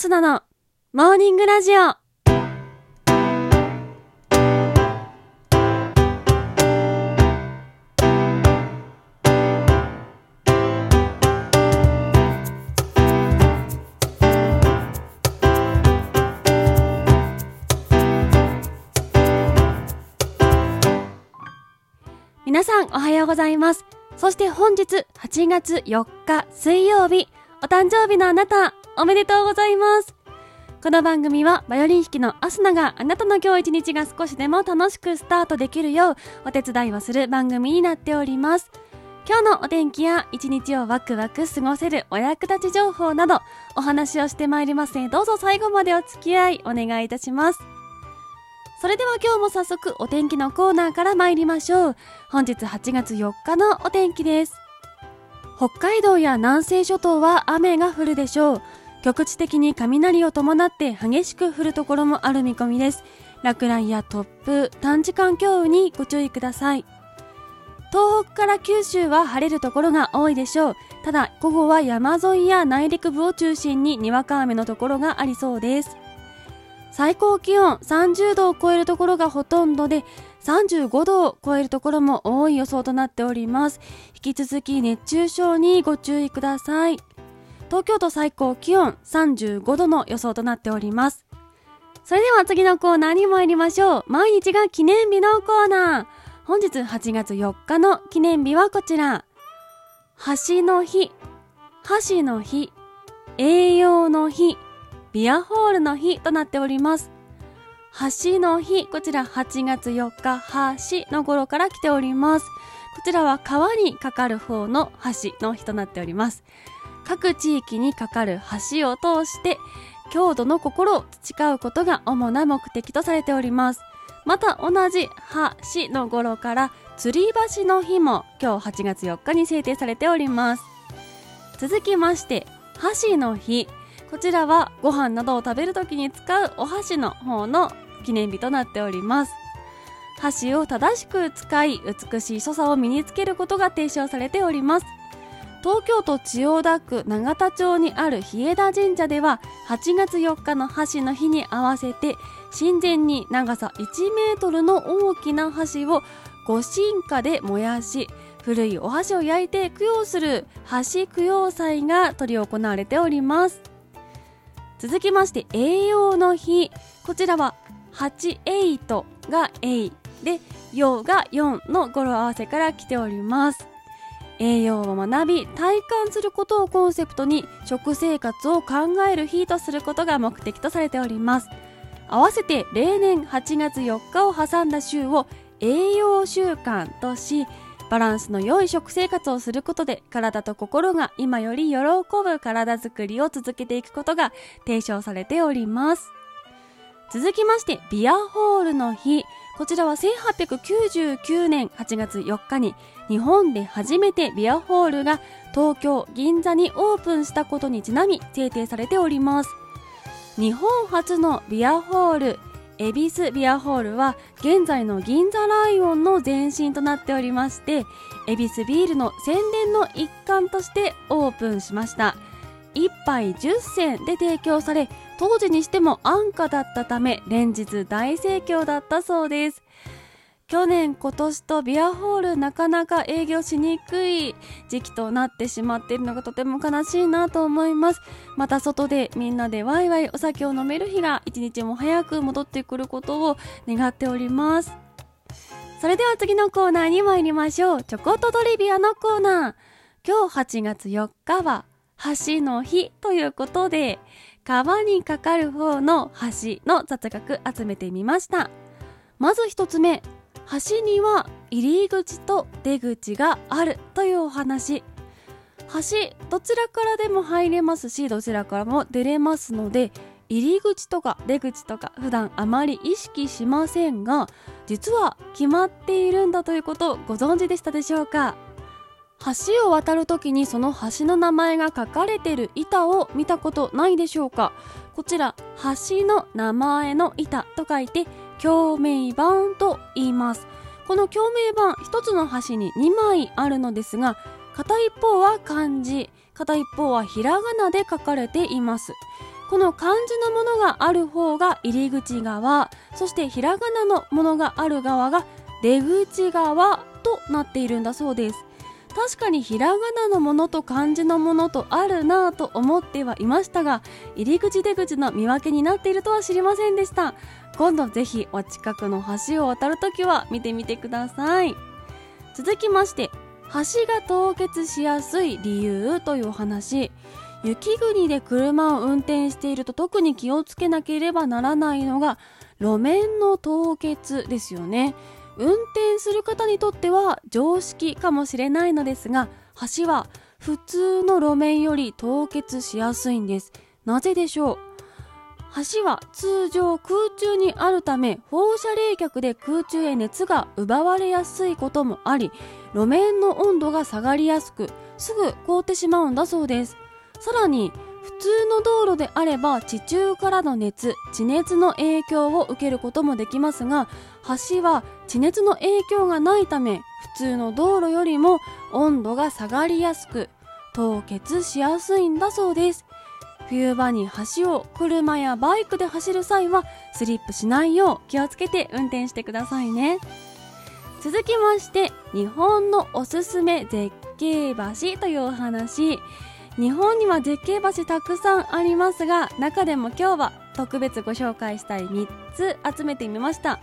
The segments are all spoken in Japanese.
スナのモーニングラジオ。皆さんおはようございます。そして本日8月4日水曜日、お誕生日のあなた、おめでとうございます。この番組はバイオリン弾きのアスナがあなたの今日一日が少しでも楽しくスタートできるようお手伝いをする番組になっております。今日のお天気や一日をワクワク過ごせるお役立ち情報などお話をしてまいりますのでどうぞ最後までお付き合いお願いいたします。それでは今日も早速お天気のコーナーから参りましょう。本日8月4日のお天気です。北海道や南西諸島は雨が降るでしょう。局地的に雷を伴って激しく降るところもある見込みです。落雷や突風、短時間強雨にご注意ください。東北から九州は晴れるところが多いでしょう。ただ、午後は山沿いや内陸部を中心ににわか雨のところがありそうです。最高気温30度を超えるところがほとんどで、35度を超えるところも多い予想となっております。引き続き熱中症にご注意ください。東京都最高気温35度の予想となっております。それでは次のコーナーに参りましょう。毎日が記念日のコーナー。本日8月4日の記念日はこちら。橋の日、箸の日、栄養の日、ビアホールの日となっております。橋の日、こちら8月4日、橋の頃から来ております。こちらは川にかかる方の橋の日となっております。各地域にかかる橋を通して、郷土の心を培うことが主な目的とされております。また同じ橋の頃から、吊り橋の日も今日8月4日に制定されております。続きまして、箸の日。こちらはご飯などを食べるときに使うお箸の方の記念日となっております。箸を正しく使い、美しい所作を身につけることが提唱されております。東京都千代田区永田町にある日枝神社では8月4日の箸の日に合わせて神前に長さ1メートルの大きな箸をご神火で燃やし古いお箸を焼いて供養する箸供養祭が執り行われております。続きまして栄養の日。こちらは88が A で陽が4の語呂合わせから来ております。栄養を学び体感することをコンセプトに食生活を考える日とすることが目的とされております。合わせて例年8月4日を挟んだ週を栄養習慣としバランスの良い食生活をすることで体と心が今より喜ぶ体づくりを続けていくことが提唱されております。続きましてビアホールの日。こちらは1899年8月4日に日本で初めてビアホールが東京銀座にオープンしたことにちなみ制定されております。日本初のビアホール恵比寿ビアホールは現在の銀座ライオンの前身となっておりまして恵比寿ビールの宣伝の一環としてオープンしました。1杯10銭で提供され当時にしても安価だったため連日大盛況だったそうです。去年今年とビアホールなかなか営業しにくい時期となってしまっているのがとても悲しいなと思います。また外でみんなでワイワイお酒を飲める日が一日も早く戻ってくることを願っております。それでは次のコーナーに参りましょう。チョコトトリビアのコーナー。今日8月4日は橋の日ということで川にかかる方の橋の雑学集めてみました。まず一つ目橋には入り口と出口があるというお話。橋どちらからでも入れますしどちらからも出れますので入り口とか出口とか普段あまり意識しませんが実は決まっているんだということをご存知でしたでしょうか？橋を渡るときにその橋の名前が書かれてる板を見たことないでしょうか？こちら橋の名前の板と書いて共鳴板と言います。この共鳴板一つの橋に2枚あるのですが片一方は漢字片一方はひらがなで書かれています。この漢字のものがある方が入り口側そしてひらがなのものがある側が出口側となっているんだそうです。確かにひらがなのものと漢字のものとあるなぁと思ってはいましたが入り口出口の見分けになっているとは知りませんでした。今度ぜひお近くの橋を渡るときは見てみてください。続きまして橋が凍結しやすい理由というお話。雪国で車を運転していると特に気をつけなければならないのが路面の凍結ですよね。運転する方にとっては常識かもしれないのですが橋は普通の路面より凍結しやすいんです。なぜでしょう？橋は通常空中にあるため放射冷却で空中へ熱が奪われやすいこともあり路面の温度が下がりやすくすぐ凍ってしまうんだそうです。さらに普通の道路であれば地中からの熱地熱の影響を受けることもできますが橋は地熱の影響がないため普通の道路よりも温度が下がりやすく凍結しやすいんだそうです。冬場に橋を車やバイクで走る際はスリップしないよう気をつけて運転してくださいね。続きまして日本のおすすめ絶景橋というお話。日本には絶景橋たくさんありますが中でも今日は特別ご紹介したい3つ集めてみました。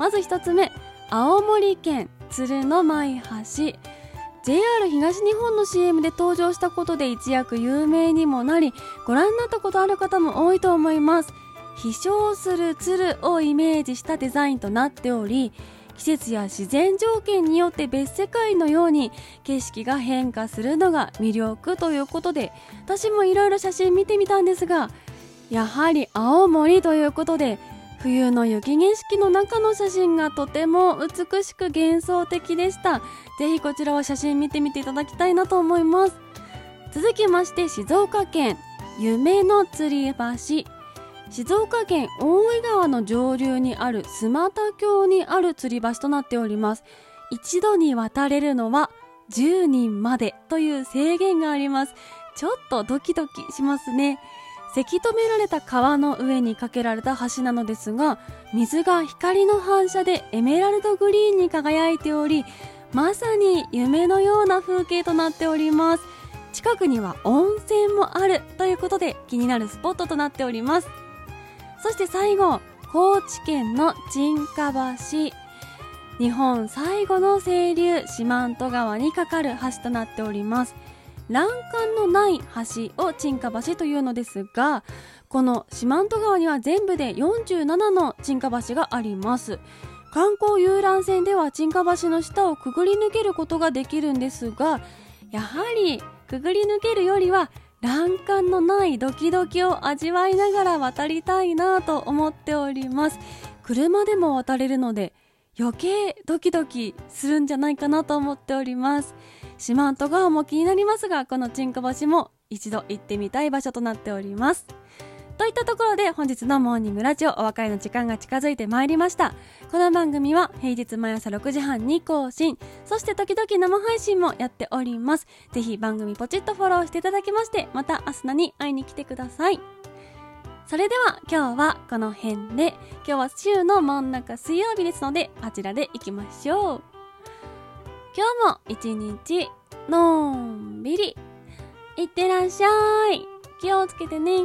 まず1つ目青森県鶴の舞橋。JR 東日本の CM で登場したことで一躍有名にもなりご覧になったことある方も多いと思います。飛翔する鶴をイメージしたデザインとなっており季節や自然条件によって別世界のように景色が変化するのが魅力ということで私もいろいろ写真見てみたんですがやはり青森ということで冬の雪景色の中の写真がとても美しく幻想的でした。ぜひこちらは写真見てみていただきたいなと思います。続きまして静岡県夢の吊り橋。静岡県大井川の上流にある須又峡にある吊り橋となっております。一度に渡れるのは10人までという制限があります。ちょっとドキドキしますね。せき止められた川の上に架けられた橋なのですが水が光の反射でエメラルドグリーンに輝いておりまさに夢のような風景となっております。近くには温泉もあるということで気になるスポットとなっております。そして最後高知県の沈下橋。日本最後の清流四万十川に架かる橋となっております。欄干のない橋を沈下橋というのですがこの四万十川には全部で47の沈下橋があります。観光遊覧船では沈下橋の下をくぐり抜けることができるんですがやはりくぐり抜けるよりは欄干のないドキドキを味わいながら渡りたいなと思っております。車でも渡れるので余計ドキドキするんじゃないかなと思っております。四万十川も気になりますがこの沈下橋も一度行ってみたい場所となっております。といったところで本日のモーニングラジオお別れの時間が近づいてまいりました。この番組は平日毎朝6時半に更新。そして時々生配信もやっております。ぜひ番組ポチッとフォローしていただきましてまた明日なに会いに来てください。それでは今日はこの辺で。今日は週の真ん中水曜日ですのであちらで行きましょう。今日も一日のんびり。いってらっしゃい。気をつけてね。